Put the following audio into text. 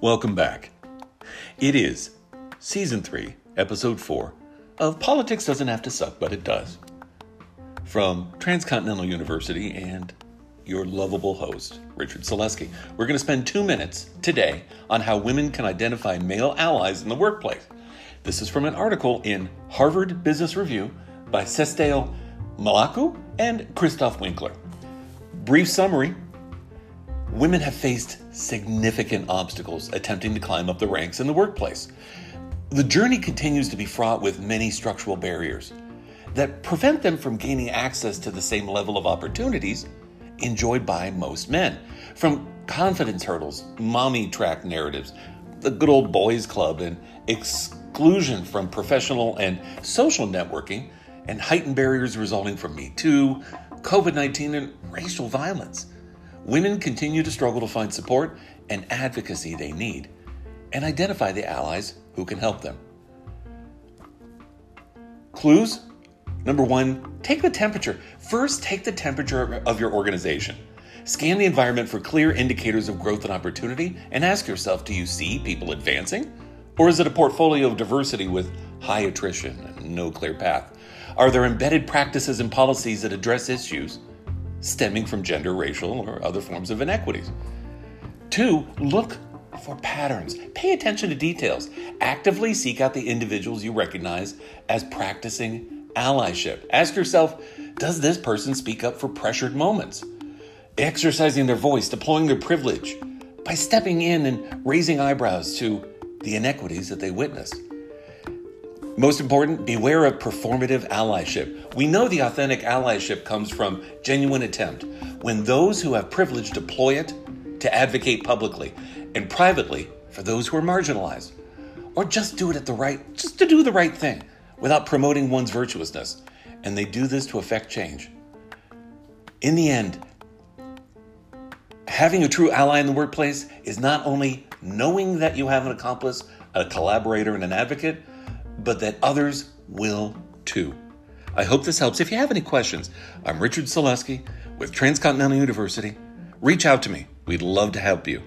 Welcome back. It is season three, episode four of Politics Doesn't Have to Suck, but It Does. From Transcontinental University and your lovable host, Richard Selesky. We're going to spend two minutes today on how women can identify male allies in the workplace. This is from an article in Harvard Business Review by Sestale Malaku and Christoph Winkler. Brief summary Women have faced significant obstacles attempting to climb up the ranks in the workplace. The journey continues to be fraught with many structural barriers that prevent them from gaining access to the same level of opportunities enjoyed by most men. From confidence hurdles, mommy track narratives, the good old boys club, and exclusion from professional and social networking, and heightened barriers resulting from Me Too, COVID 19, and racial violence. Women continue to struggle to find support and advocacy they need and identify the allies who can help them. Clues? Number one, take the temperature. First, take the temperature of your organization. Scan the environment for clear indicators of growth and opportunity and ask yourself do you see people advancing? Or is it a portfolio of diversity with high attrition and no clear path? Are there embedded practices and policies that address issues stemming from gender, racial, or other forms of inequities. Two, look for patterns. Pay attention to details. Actively seek out the individuals you recognize as practicing allyship. Ask yourself Does this person speak up for pressured moments? Exercising their voice, deploying their privilege by stepping in and raising eyebrows to the inequities that they witness. Most important, beware of performative allyship. We know the authentic allyship comes from genuine attempt, when those who have privilege deploy it to advocate publicly and privately for those who are marginalized, or just do it at the right, just to do the right thing without promoting one's virtuousness. And they do this to affect change. In the end, having a true ally in the workplace is not only knowing that you have an accomplice, a collaborator, and an advocate but that others will too. I hope this helps. If you have any questions, I'm Richard Selesky with Transcontinental University. Reach out to me. We'd love to help you.